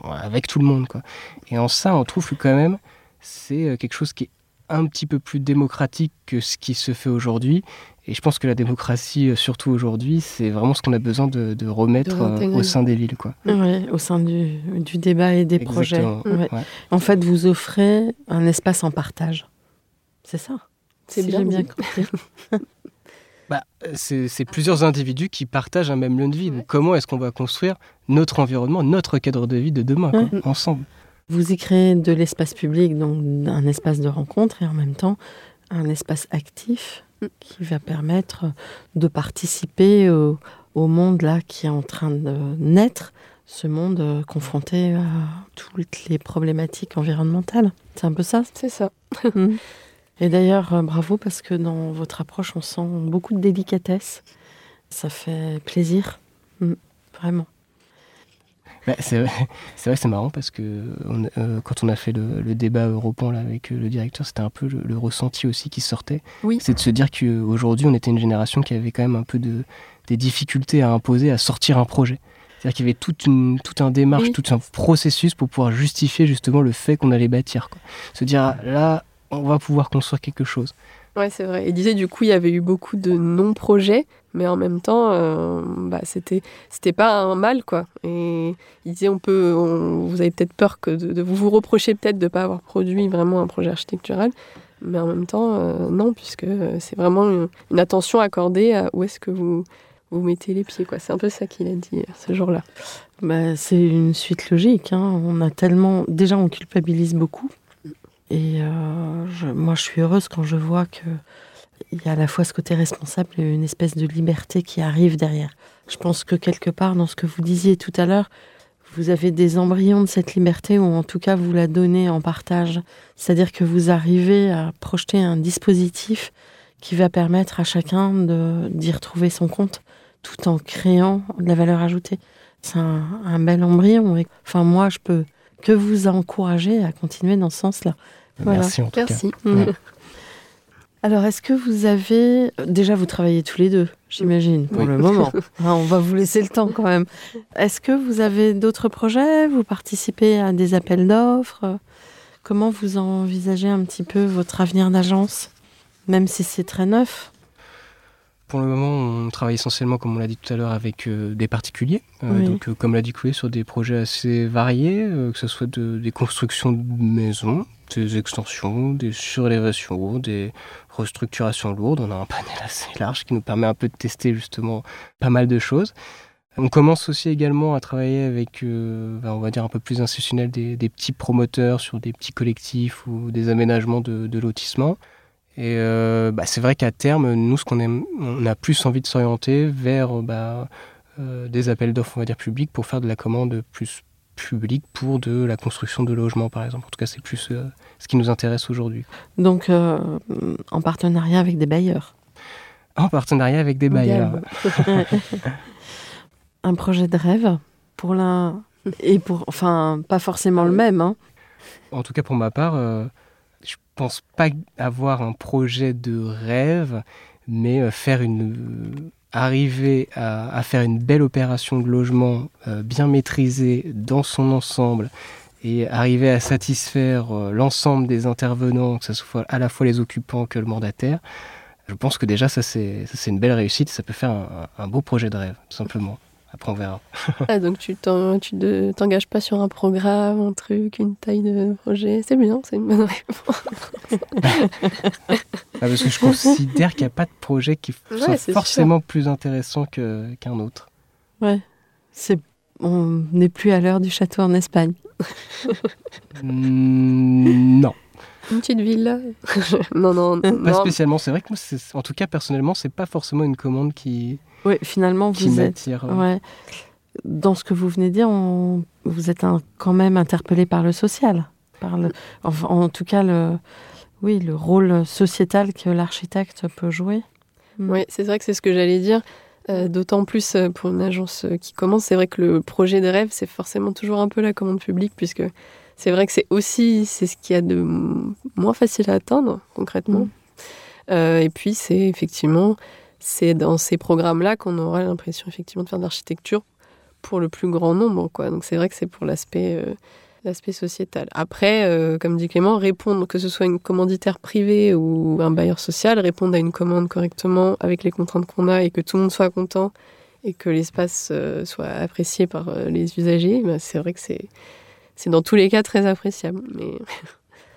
avec tout le monde. Quoi. Et en ça, on trouve que quand même c'est euh, quelque chose qui est un petit peu plus démocratique que ce qui se fait aujourd'hui et je pense que la démocratie, euh, surtout aujourd'hui, c'est vraiment ce qu'on a besoin de, remettre euh, au sein des villes. Quoi. Ouais, au sein du, du, débat et des projets. En fait, vous offrez un espace en partage. C'est ça C'est bien, bien compris. bah, c'est plusieurs individus qui partagent un même lieu de vie. comment est-ce qu'on va construire notre environnement, notre cadre de vie de demain, ensemble? Vous y créez de l'espace public, donc un espace de rencontre, et en même temps un espace actif qui va permettre de participer au, monde là qui est en train de naître, ce monde euh, confronté à toutes les problématiques environnementales. C'est un peu ça? C'est ça. Mm. Et d'ailleurs, euh, bravo parce que dans votre approche, on sent beaucoup de délicatesse. Ça fait plaisir, mm. vraiment. Bah, c'est vrai, que c'est marrant parce que euh, quand on a fait le, débat européen là, avec euh, le directeur, c'était un peu le, ressenti aussi qui sortait. Oui. C'est de se dire qu'aujourd'hui, on était une génération qui avait quand même un peu de, des difficultés à imposer, à sortir un projet. C'est-à-dire qu'il y avait toute une, tout un démarche, tout un processus pour pouvoir justifier justement le fait qu'on allait bâtir. Quoi. Se dire, ah, là, on va pouvoir construire quelque chose. Ouais, c'est vrai. Il disait du coup, il y avait eu beaucoup de non-projets, mais en même temps, euh, bah, c'était c'était pas un mal quoi. Et il disait, on peut, vous avez peut-être peur que de, vous vous reprocher peut-être de pas avoir produit vraiment un projet architectural, Mais en même temps, euh, non, puisque c'est vraiment une, attention accordée à où est-ce que vous, vous mettez les pieds. Quoi. C'est un peu ça qu'il a dit ce jour-là. Bah, c'est une suite logique. Hein. On a tellement. Déjà, on culpabilise beaucoup. Et je, moi, je suis heureuse quand je vois que il y a à la fois ce côté responsable et une espèce de liberté qui arrive derrière. Je pense que quelque part, dans ce que vous disiez tout à l'heure, vous avez des embryons de cette liberté, ou en tout cas vous la donnez en partage. C'est-à-dire que vous arrivez à projeter un dispositif qui va permettre à chacun d'y retrouver son compte, tout en créant de la valeur ajoutée. C'est un, bel embryon. Enfin, moi, je peux que vous encourager à continuer dans ce sens-là. Merci en tout Merci. Alors, est-ce que vous avez... Déjà, vous travaillez tous les deux, j'imagine, pour le moment. Hein, on va vous laisser le temps quand même. Est-ce que vous avez d'autres projets? Vous participez à des appels d'offres? Comment vous envisagez un petit peu votre avenir d'agence, même si c'est très neuf? Pour le moment, on travaille essentiellement, comme on l'a dit tout à l'heure, avec euh, des particuliers. Euh, donc, euh, comme l'a dit Chloé, sur des projets assez variés, que ce soit des constructions de maisons, des extensions, des surélévations, des restructurations lourdes. On a un panel assez large qui nous permet un peu de tester justement pas mal de choses. On commence aussi également à travailler avec, euh, ben, on va dire un peu plus institutionnel, des, petits promoteurs sur des petits collectifs ou des aménagements de, de lotissement. Et euh, bah, c'est vrai qu'à terme, nous, ce qu'on aime, on a plus envie de s'orienter vers bah, euh, des appels d'offres, on va dire publics, pour faire de la commande plus publique pour de la construction de logements, par exemple. En tout cas, c'est plus ce qui nous intéresse aujourd'hui. Donc, euh, en partenariat avec des bailleurs En partenariat avec des bailleurs. Un projet de rêve pour l'un et pour, enfin, pas forcément le même. Hein. En tout cas, pour ma part, euh, je pense pas avoir un projet de rêve, mais euh, faire une arriver à, faire une belle opération de logement bien maîtrisée dans son ensemble et arriver à satisfaire euh, l'ensemble des intervenants, que ce soit à la fois les occupants que le mandataire, je pense que déjà ça c'est une belle réussite, ça peut faire un, beau projet de rêve, simplement. Après on verra. ah, donc tu t'engages pas sur un programme, un truc, une taille de projet, c'est bien, c'est une bonne réponse. ah, parce que je considère qu'il n'y a pas de projet qui soit forcément plus intéressant qu'un autre. Ouais, c'est on n'est plus à l'heure du château en Espagne. Mm, non. Une petite villa Non, non, Pas spécialement. C'est vrai que moi, en tout cas, personnellement, c'est pas forcément une commande qui. Oui, finalement, vous êtes. Ouais. Dans ce que vous venez de dire, vous êtes quand même interpellé par le social. Par le... en tout cas, le... oui, le rôle sociétal que l'architecte peut jouer. Oui, c'est vrai que c'est ce que j'allais dire. Euh, d'autant plus euh, pour une agence euh, qui commence, c'est vrai que le projet de rêve, c'est forcément toujours un peu la commande publique, puisque c'est vrai que c'est aussi c'est ce qu'il y a de moins facile à atteindre concrètement. Mm. et puis c'est effectivement c'est dans ces programmes-là qu'on aura l'impression effectivement de faire de l'architecture pour le plus grand nombre, quoi. Donc c'est vrai que c'est pour l'aspect l'aspect sociétal. Après, euh, comme dit Clément, répondre, que ce soit une commanditaire privée ou un bailleur social, répondre à une commande correctement avec les contraintes qu'on a et que tout le monde soit content et que l'espace euh, soit apprécié par euh, les usagers, ben, c'est vrai que c'est, c'est dans tous les cas très appréciable. Mais...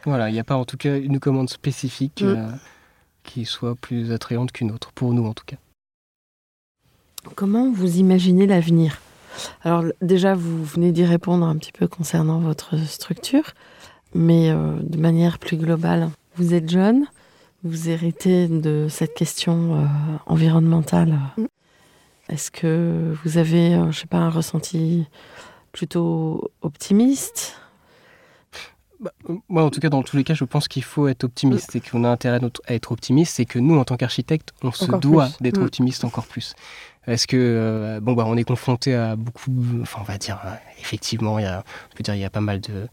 voilà, il n'y a pas en tout cas une commande spécifique mm. Qui soit plus attrayante qu'une autre, pour nous en tout cas. Comment vous imaginez l'avenir? Alors déjà, vous venez d'y répondre un petit peu concernant votre structure, mais euh, de manière plus globale, vous êtes jeune, vous héritez de cette question euh, environnementale. Est-ce que vous avez, euh, je sais pas, un ressenti plutôt optimiste? Bah, moi, en tout cas, dans tous les cas, je pense qu'il faut être optimiste et qu'on a intérêt à être optimiste. et que nous, en tant qu'architecte, on se doit d'être mm. optimiste encore plus. Est-ce que euh, bon bah on est confronté à beaucoup, enfin on va dire euh, effectivement il y a, on peut dire il y a pas mal de,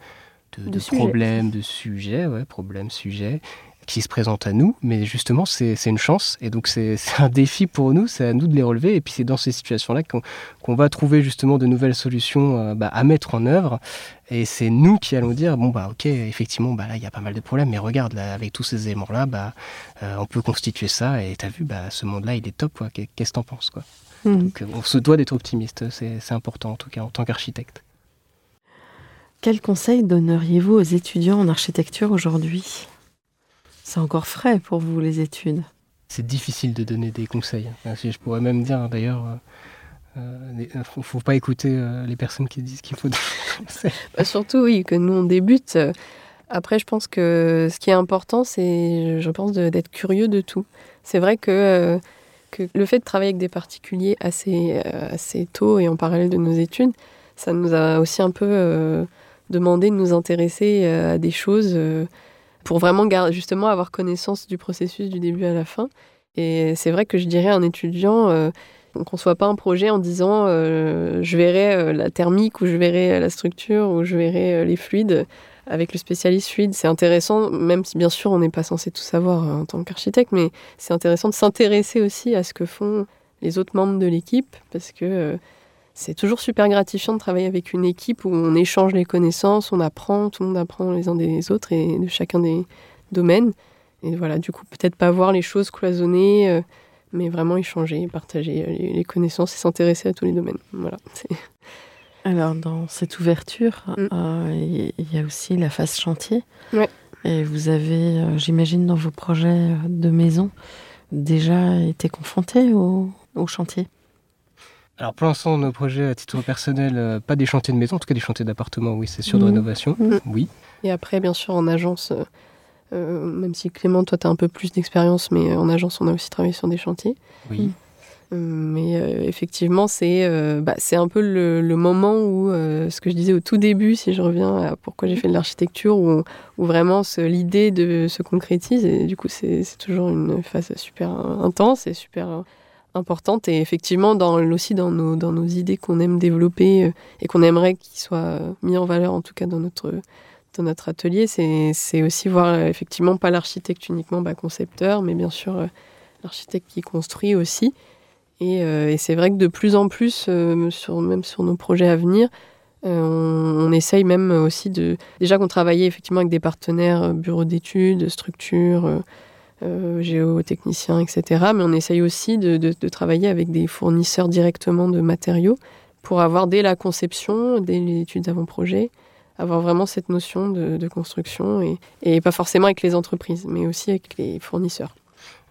de, problèmes, de sujets, ouais, problèmes, sujets qui se présentent à nous, mais justement c'est une chance. Et donc c'est un défi pour nous, c'est à nous de les relever. Et puis c'est dans ces situations-là qu'on va trouver justement de nouvelles solutions euh, bah, à mettre en œuvre. Et c'est nous qui allons dire bon bah ok effectivement bah là il y a pas mal de problèmes mais regarde là avec tous ces éléments là bah on peut constituer ça. Et tu as vu bah ce monde là il est top quoi. Qu'est-ce que t'en penses quoi? Donc, euh, on se doit d'être optimiste, c'est important en tout cas en tant qu'architecte. Quel conseil donneriez-vous aux étudiants en architecture aujourd'hui? C'est encore frais pour vous les études. C'est difficile de donner des conseils. Si je pourrais même dire d'ailleurs, il ne faut, pas écouter les personnes qui disent qu'il faut des conseils. Bah, surtout oui, que nous on débute. Après, je pense que ce qui est important, c'est, je pense, d'être curieux de tout. C'est vrai que, que, le fait de travailler avec des particuliers assez, assez tôt et en parallèle de nos études, ça nous a aussi un peu demandé de nous intéresser à des choses pour vraiment justement avoir connaissance du processus du début à la fin. Et c'est vrai que je dirais à un étudiant, euh, on ne conçoit pas un projet en disant euh, je verrai euh, la thermique ou je verrai la structure ou je verrai les fluides avec le spécialiste fluide. C'est intéressant, même si bien sûr on n'est pas censé tout savoir en tant qu'architecte, mais c'est intéressant de s'intéresser aussi à ce que font les autres membres de l'équipe parce que c'est toujours super gratifiant de travailler avec une équipe où on échange les connaissances, on apprend, tout le monde apprend les uns des autres et de chacun des domaines. Et voilà, du coup, peut-être pas voir les choses cloisonnées, euh, mais vraiment échanger, partager euh, les, connaissances et s'intéresser à tous les domaines. Voilà. Alors, dans cette ouverture, mm. euh, il y a aussi la phase chantier. Ouais. Et vous avez, j'imagine, dans vos projets de maison, déjà été confronté au chantier? Alors pour l'instant, nos projets à titre personnel, euh, pas des chantiers de maison, en tout cas des chantiers d'appartement, oui, c'est sûr, de mmh. rénovation, mmh. oui. Et après, bien sûr, en agence, euh, euh, même si Clément, toi, tu as un peu plus d'expérience, mais en agence, on a aussi travaillé sur des chantiers. Oui. Mais effectivement, c'est bah, un peu le, moment où, ce que je disais au tout début, si je reviens à pourquoi j'ai fait de l'architecture, où, où, vraiment l'idée de se concrétise. Et du coup, c'est toujours une phase super intense et super importante et effectivement aussi dans nos, dans nos idées qu'on aime développer euh, et qu'on aimerait qu'ils soient euh, mis en valeur en tout cas dans notre, dans notre atelier, c'est aussi voir euh, effectivement pas l'architecte uniquement bah, concepteur, mais bien sûr l'architecte qui construit aussi. Et, c'est vrai que de plus en plus, même sur nos projets à venir, on, essaye même aussi de... Déjà qu'on travaillait effectivement avec des partenaires, bureaux d'études, structures, euh, géotechniciens, etc. Mais on essaye aussi de, travailler avec des fournisseurs directement de matériaux pour avoir dès la conception, dès l'étude d'avant-projet, avoir vraiment cette notion de, construction et, pas forcément avec les entreprises, mais aussi avec les fournisseurs.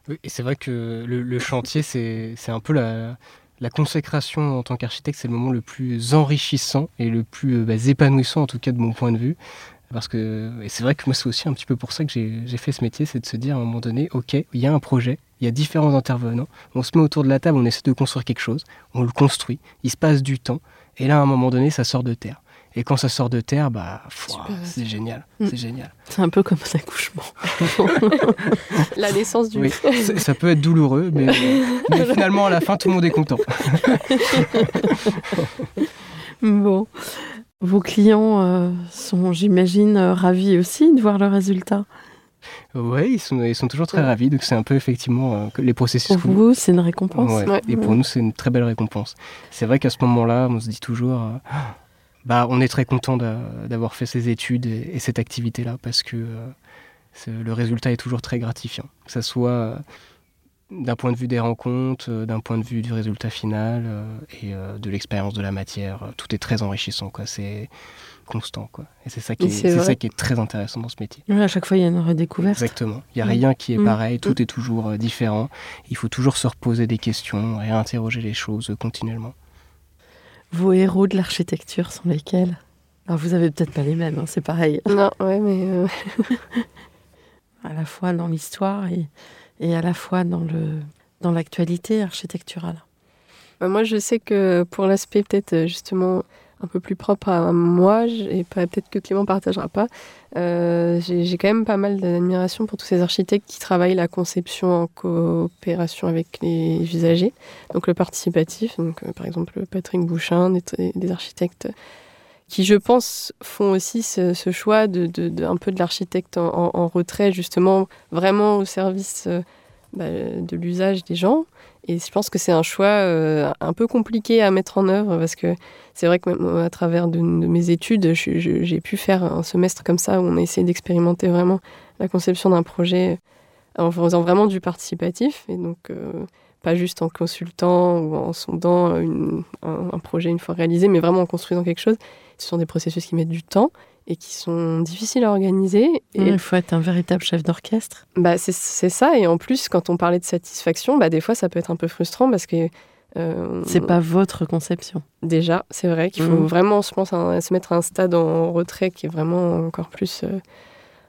Oui, et c'est vrai que le, chantier, c'est un peu la, la consécration en tant qu'architecte, c'est le moment le plus enrichissant et le plus euh, bah, épanouissant, en tout cas de mon point de vue. Parce que, et c'est vrai que moi, c'est aussi un petit peu pour ça que j'ai fait ce métier, c'est de se dire à un moment donné, OK, il y a un projet, il y a différents intervenants, on se met autour de la table, on essaie de construire quelque chose, on le construit, il se passe du temps, et là, à un moment donné, ça sort de terre. Et quand ça sort de terre, bah, c'est génial, mm. c'est génial. C'est un peu comme un accouchement. la naissance du. Oui, ça peut être douloureux, mais, mais finalement, à la fin, tout le monde est content. bon. Vos clients euh, sont, j'imagine, euh, ravis aussi de voir le résultat. Oui, ils sont, ils sont toujours très ravis. Donc, c'est un peu effectivement euh, les processus. Pour vous, c'est une récompense. Et pour nous, c'est une très belle récompense. C'est vrai qu'à ce moment-là, on se dit toujours bah, on est très content d'avoir fait ces études et, cette activité-là parce que le résultat est toujours très gratifiant. Que ce soit d'un point de vue des rencontres, euh, d'un point de vue du résultat final euh, et euh, de l'expérience de la matière, tout est très enrichissant. Quoi. C'est constant. Quoi. Et c'est ça, qui est, ça qui est très intéressant dans ce métier. à chaque fois, il y a une redécouverte. Exactement. Il n'y a rien qui est mm. pareil, tout mm. est toujours différent. Il faut toujours se reposer des questions, et interroger les choses continuellement. Vos héros de l'architecture sont lesquels? Alors, vous avez peut-être pas les mêmes, hein, c'est pareil. Non, ouais, mais... à la fois dans l'histoire et et à la fois dans le dans l'actualité architecturale. Bah, moi, je sais que pour l'aspect peut-être euh, justement un peu plus propre à moi, et peut-être que Clément partagera pas, euh, j'ai quand même pas mal d'admiration pour tous ces architectes qui travaillent la conception en coopération avec les usagers, donc le participatif, donc euh, par exemple Patrick Bouchin, des, architectes qui, je pense, font aussi ce, choix de, un peu de l'architecte en, retrait, justement, vraiment au service euh, bah, de l'usage des gens. Et je pense que c'est un choix euh, un peu compliqué à mettre en œuvre parce que c'est vrai que même à travers de, mes études, j'ai pu faire un semestre comme ça où on a essayé d'expérimenter vraiment la conception d'un projet en faisant vraiment du participatif. Et donc, euh, pas juste en consultant ou en sondant une, un, un, projet une fois réalisé, mais vraiment en construisant quelque chose. Ce sont des processus qui mettent du temps et qui sont difficiles à organiser. Et il faut être un véritable chef d'orchestre. Bah, c'est ça. Et en plus, quand on parlait de satisfaction, bah, des fois, ça peut être un peu frustrant parce que. Euh, c'est pas votre conception. Déjà, c'est vrai qu'il faut mmh. vraiment, je pense, se mettre à un stade en retrait qui est vraiment encore plus. Euh,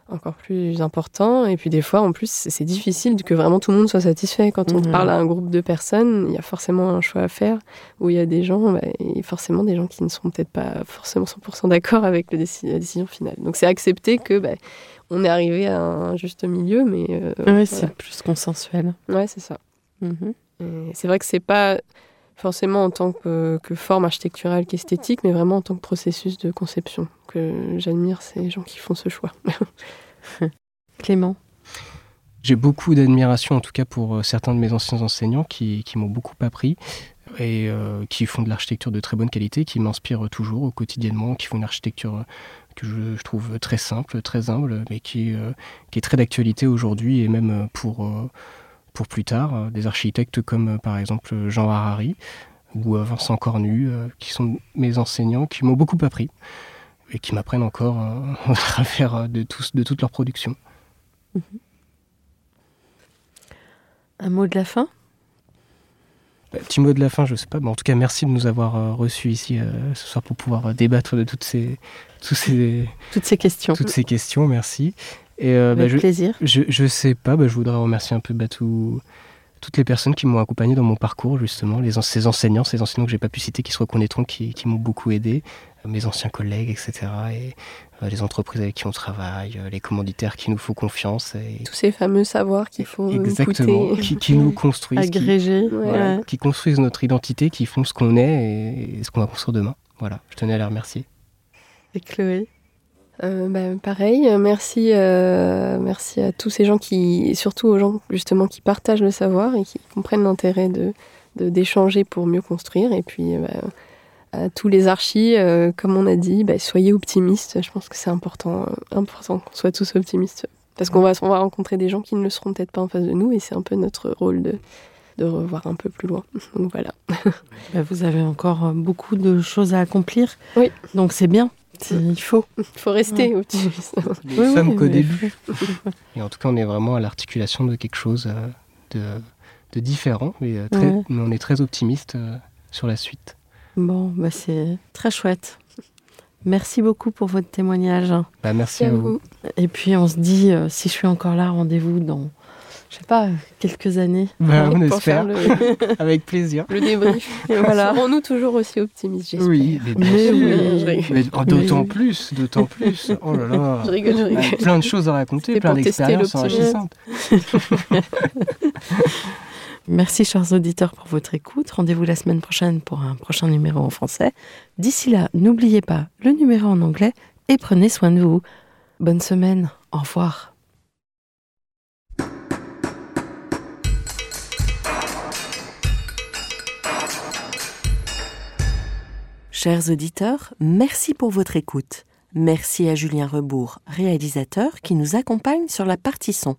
encore plus important. Et puis des fois, en plus, c'est difficile que vraiment tout le monde soit satisfait. Quand on parle à un groupe de personnes, il y a forcément un choix à faire où il y a des gens, bah, et forcément des gens qui ne sont peut-être pas forcément 100% d'accord avec le la décision finale. Donc c'est accepter que bah, on est arrivé à un juste milieu, mais euh, oui, c'est plus consensuel. Ouais, c'est ça. Mm-hmm. C'est vrai que c'est pas forcément en tant que, que, forme architecturale qu'esthétique, mais vraiment en tant que processus de conception que j'admire ces gens qui font ce choix. Clément J'ai beaucoup d'admiration en tout cas pour euh, certains de mes anciens enseignants qui, qui m'ont beaucoup appris et euh, qui font de l'architecture de très bonne qualité, qui m'inspirent toujours quotidiennement, qui font une architecture euh, que je, trouve très simple, très humble, mais qui, qui est très d'actualité aujourd'hui et même pour pour plus tard, euh, des architectes comme euh, par exemple Jean Harari ou euh, Vincent Cornu, qui sont mes enseignants, qui m'ont beaucoup appris et qui m'apprennent encore au travers de, tous, de toute. Mhm. Un mot de la fin? Petit mot de la fin, je ne sais pas, en tout cas, merci de nous avoir reçus ici ce soir pour pouvoir débattre de toutes ces, ces, toutes ces questions. Toutes ces questions, merci. Et, euh, Avec bah, je, plaisir. Je, je sais pas, bah, je voudrais remercier un peu bah, toutes les personnes qui m'ont accompagné dans mon parcours, justement, les, ces enseignants, ces enseignants que j'ai pas pu citer, qui se reconnaîtront, qui, qui m'ont beaucoup aidé, euh, mes anciens collègues, etc. Et euh, les entreprises avec qui on travaille, les commanditaires qui nous font confiance. Et... Tous ces fameux savoirs qu'il faut Exactement, qui, qui, nous construisent. Agrégés. Qui, qui, construisent notre identité, qui font ce qu'on est et, ce qu'on va construire demain. Voilà, je tenais à les remercier. Et Chloé? Euh, bah, pareil, euh, merci, euh, merci à tous ces gens qui, surtout aux gens justement qui partagent le savoir et qui comprennent l'intérêt de d'échanger pour mieux construire. Et puis bah, à tous les archis, comme on a dit, bah, soyez optimistes. Je pense que c'est important, important qu'on soit tous optimistes parce qu'on va, on va rencontrer des gens qui ne le seront peut-être pas en face de nous et c'est un peu notre rôle de de revoir un peu plus loin. Donc voilà. Vous avez encore beaucoup de choses à accomplir. Oui. Donc c'est bien. Il faut. Il faut rester optimiste. Nous oui, sommes qu'au début. Et en tout cas, on est vraiment à l'articulation de quelque chose euh, de, de différent, mais, euh, mais, on est très optimiste euh, sur la suite. Bon, bah c'est très chouette. Merci beaucoup pour votre témoignage. Bah, merci, à vous. Et puis on se dit, si je suis encore là, rendez-vous dans je sais pas, quelques années. Bah, on espère. Le... Avec plaisir. Le débrief. voilà. Serons-nous toujours aussi optimistes, j'espère. Oui, mais, oui. mais d'autant plus, d'autant plus. Oh là là. Je rigole, je rigole. Plein de choses à raconter, plein d'expériences enrichissantes. Merci chers auditeurs pour votre écoute. Rendez-vous la semaine prochaine pour un prochain numéro en français. D'ici là, n'oubliez pas le numéro en anglais et prenez soin de vous. Bonne semaine. Au revoir. Chers auditeurs, merci pour votre écoute. Merci à Julien Rebourg, réalisateur, qui nous accompagne sur la partie son.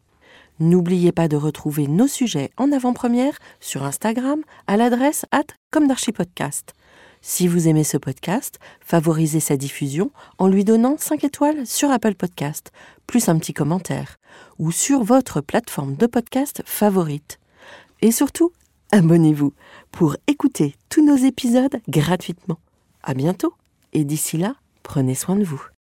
N'oubliez pas de retrouver nos sujets en avant-première sur Instagram à l'adresse at. Si vous aimez ce podcast, favorisez sa diffusion en lui donnant 5 étoiles sur Apple Podcast, plus un petit commentaire, ou sur votre plateforme de podcast favorite. Et surtout, abonnez-vous pour écouter tous nos épisodes gratuitement. À bientôt et d'ici là, prenez soin de vous.